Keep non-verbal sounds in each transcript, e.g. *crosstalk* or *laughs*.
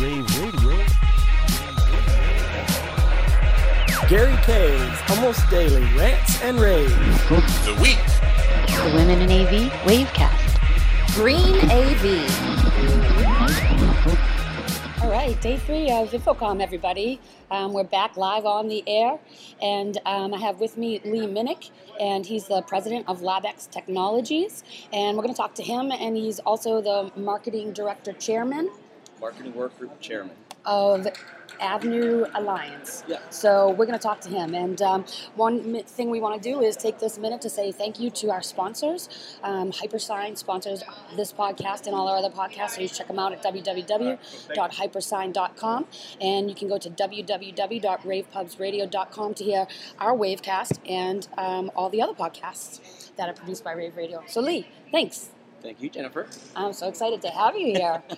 Rave Radio. Gary Kayye's almost daily rants and raves. The week. The Women in AV Wavecast. Green AV. All right, day three of InfoComm, everybody. Um, we're back live on the air, and um, I have with me Lee Minich, and he's the president of LabX Technologies. And we're going to talk to him, and he's also the marketing director chairman Marketing Work Group Chairman. of AVnu Alliance. Yeah. So we're going to talk to him. And um, one thing we want to do is take this minute to say thank you to our sponsors. Um, Hypersign sponsors this podcast and all our other podcasts. So you check them out at www.hypersign.com. And you can go to www.ravepubsradio.com to hear our Wavecast and um, all the other podcasts that are produced by Rave Radio. So Lee, thanks. Thank you, Jennifer. I'm so excited to have you here. *laughs*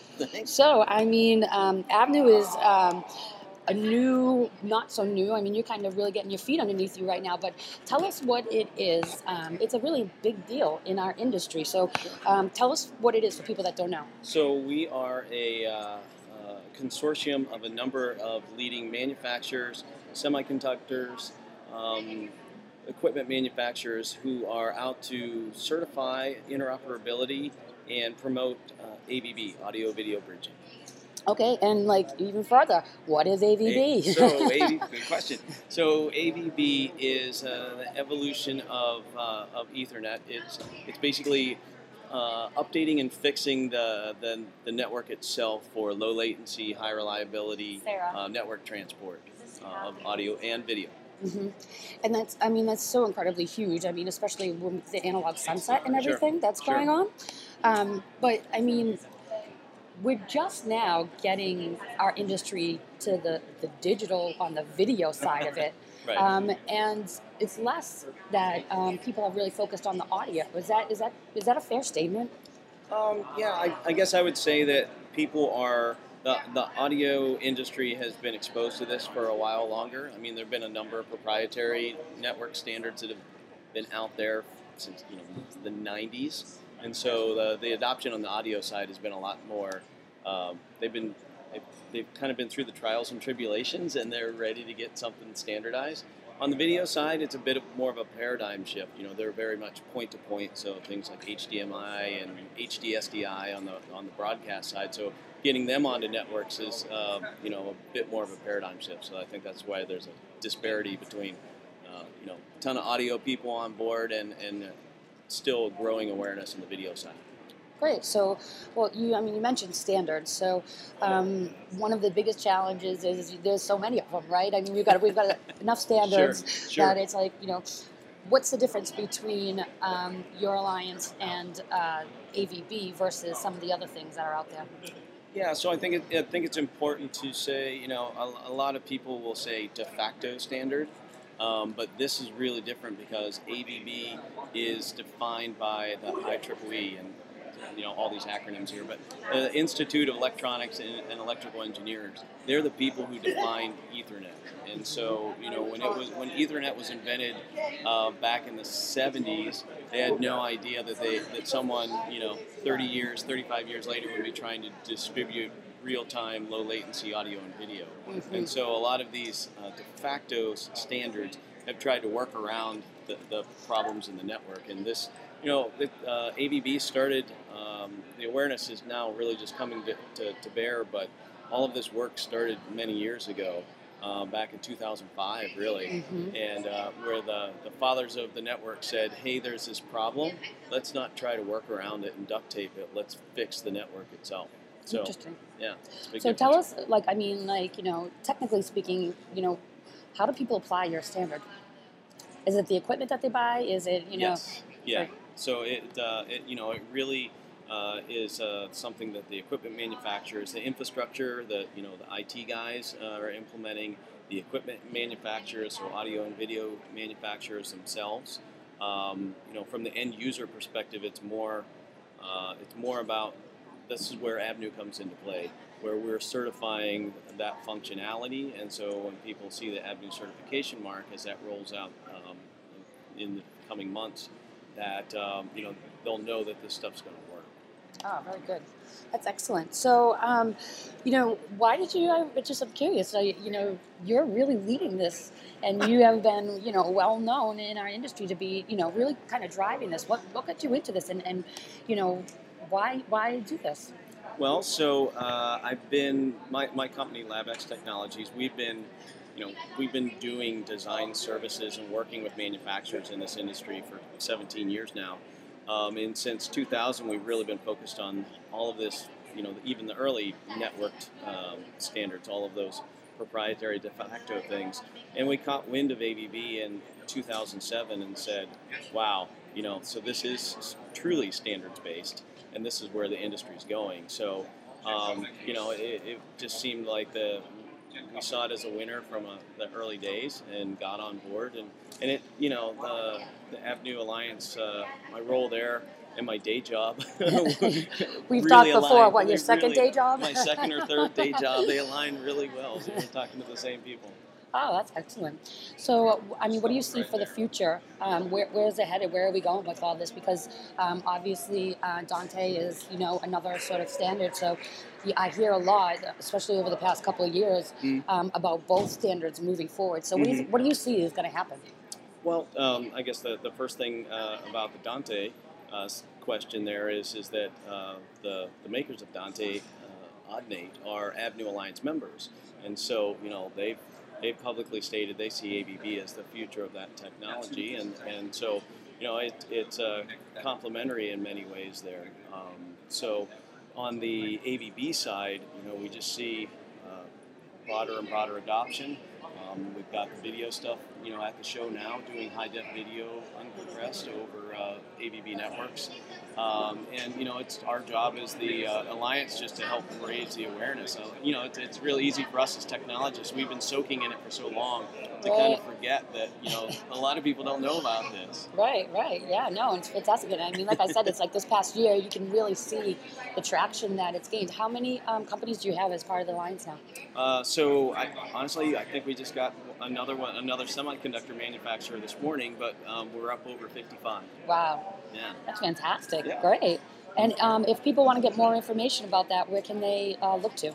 So, I mean, um, AVnu is um, a new, not so new. I mean, you're kind of really getting your feet underneath you right now. But tell us what it is. Um, it's a really big deal in our industry. So, um, tell us what it is for people that don't know. So we are a uh, uh, consortium of a number of leading manufacturers, semiconductors, um, equipment manufacturers who are out to certify interoperability and promote uh, AVB, audio video bridging. Okay, and like even further, what is AVB? A- So, *laughs* AV, good question. So, AVB is uh, the evolution of, uh, of Ethernet. It's it's basically uh, updating and fixing the, the the network itself for low latency, high reliability uh, network transport uh, of audio and video. Hmm And that's, I mean, that's so incredibly huge. I mean, especially with the analog sunset and Sure, everything that's sure. going on. Um, but I mean, we're just now getting our industry to the, the digital on the video side of it. *laughs* Right. Um, and it's less that um, people have really focused on the audio. Is that is that is that a fair statement? Um, yeah, I, I guess I would say that people are the, the audio industry has been exposed to this for a while longer. I mean, there have been a number of proprietary network standards that have been out there since you know the '90s, and so the, the adoption on the audio side has been a lot more. Um, they've been they've, they've kind of been through the trials and tribulations, and they're ready to get something standardized. On the video side, it's a bit of more of a paradigm shift. You know, they're very much point to point, so things like HDMI and HDSDI on the on the broadcast side. So getting them onto networks is, uh, you know, a bit more of a paradigm shift. So I think that's why there's a disparity between, uh, you know, a ton of audio people on board and and still growing awareness on the video side. Great. So, well, you I mean, you mentioned standards. So, um, one of the biggest challenges is there's so many of them, right? I mean, we've got we've got *laughs* enough standards sure. that it's like you know, what's the difference between um, your alliance and uh, AVB versus some of the other things that are out there? Yeah, so I think it, I think it's important to say, you know, a, a lot of people will say de facto standard, um, but this is really different because AVB is defined by the IEEE and you know all these acronyms here, but the Institute of Electronics and, and Electrical Engineers, they're the people who defined Ethernet. And so, you know, when it was when Ethernet was invented uh, back in the 70s, they had no idea that they that someone, you know, 30 years, 35 years later would be trying to distribute real-time, low-latency uh, latency audio and video. And so, a lot of these uh, de facto standards have tried to work around the, the problems in the network. And this, you know, the, uh, AVB started. Um, the awareness is now really just coming to, to, to bear, but all of this work started many years ago. Uh, back in 2005, really, and uh, where the, the fathers of the network said, "Hey, there's this problem. Let's not try to work around it and duct tape it. Let's fix the network itself." So, Interesting. yeah. it's a big So tell us, like, I mean, like, you know, technically speaking, you know, how do people apply your standard? Is it the equipment that they buy? Is it, you know? Yes. Yeah. So it, uh, it, you know, it really uh, is uh, something that the equipment manufacturers, the infrastructure, the you know, the IT guys uh, are implementing. The equipment manufacturers, so audio and video manufacturers themselves. Um, you know, from the end user perspective, it's more, uh, it's more about. This is where AVnu comes into play, where we're certifying that functionality, and so when people see the AVnu certification mark as that rolls out um, in the coming months, that um, you know they'll know that this stuff's going to work. Oh, very good. That's excellent. So, um, you know, why did you? I'm just I'm curious. I, you know, you're really leading this, and you have been, you know, well known in our industry to be, you know, really kind of driving this. What what got you into this, and and you know, why why do this? Well, so uh, I've been my, my company LabX Technologies. We've been, you know, we've been doing design services and working with manufacturers in this industry for 17 years now. Um, and since 2000, we've really been focused on all of this, you know, even the early networked um, standards, all of those proprietary de facto things. And we caught wind of AVB in 2007 and said, wow, you know, so this is truly standards based, and this is where the industry is going. So, um, you know, it, it, just seemed like the we saw it as a winner from uh, the early days and got on board, and and it, you know, the the AVnu Alliance, uh, my role there and my day job. *laughs* *laughs* We've really talked before. aligned. What They your second really- day job? My second or third day job. They *laughs* align really well. So we're talking to the same people. Oh, that's excellent. So, I mean, what do you see for the future? Um, where, where is it headed? Where are we going with all this? Because um, obviously, uh, Dante is, you know, another sort of standard. So, yeah, I hear a lot, especially over the past couple of years, Mm. um, about both standards moving forward. So, what, do you, what do you see is going to happen? Well, um, I guess the, the first thing uh, about the Dante uh, question there is is that uh, the the makers of Dante, uh, Audinate, are AVnu Alliance members, and so you know they've they've publicly stated they see AVB as the future of that technology, and and so you know it, it's uh, complementary in many ways there. Um, so on the AVB side, you know we just see uh, broader and broader adoption. Um, we've got the video stuff, you know, at the show now, doing high def video uncompressed over uh, AVB networks, um, and you know, it's our job as the uh, alliance just to help raise the awareness. So, you know, it's, it's really easy for us as technologists. We've been soaking in it for so long to kind of forget that you know a lot of people don't know about this. Right, right. Yeah, no, it's fantastic. And I mean, like I said, it's like this past year, you can really see the traction that it's gained. How many um, companies do you have as part of the Alliance now? Uh, so I, honestly, I think we just got another one, another semiconductor manufacturer this morning, but um, we're up over 55. Wow, Yeah. that's fantastic. Yeah. Great. And um, if people want to get more information about that, where can they uh, look to?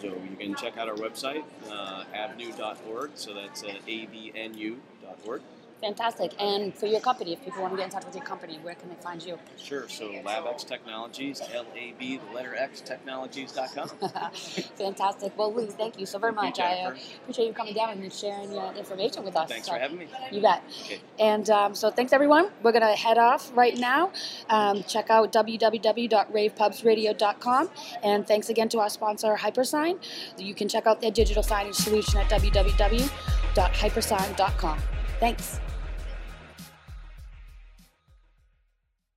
So you can check out our website, uh, avnu.org. So that's uh, avnu.org. Fantastic. And for your company, if people want to get in touch with your company, where can they find you? Sure. So LabX Technologies, L-A-B, the letter X, technologies.com. *laughs* Fantastic. Well, Lee, thank you so very Thank you, much. I uh, appreciate you coming down and sharing your information with us. Thanks So, for having me. You bet. Okay. And um, so thanks, everyone. We're going to head off right now. Um, check out www.ravepubsradio.com. And thanks again to our sponsor, Hypersign. You can check out their digital signage solution at www.hypersign.com. Thanks.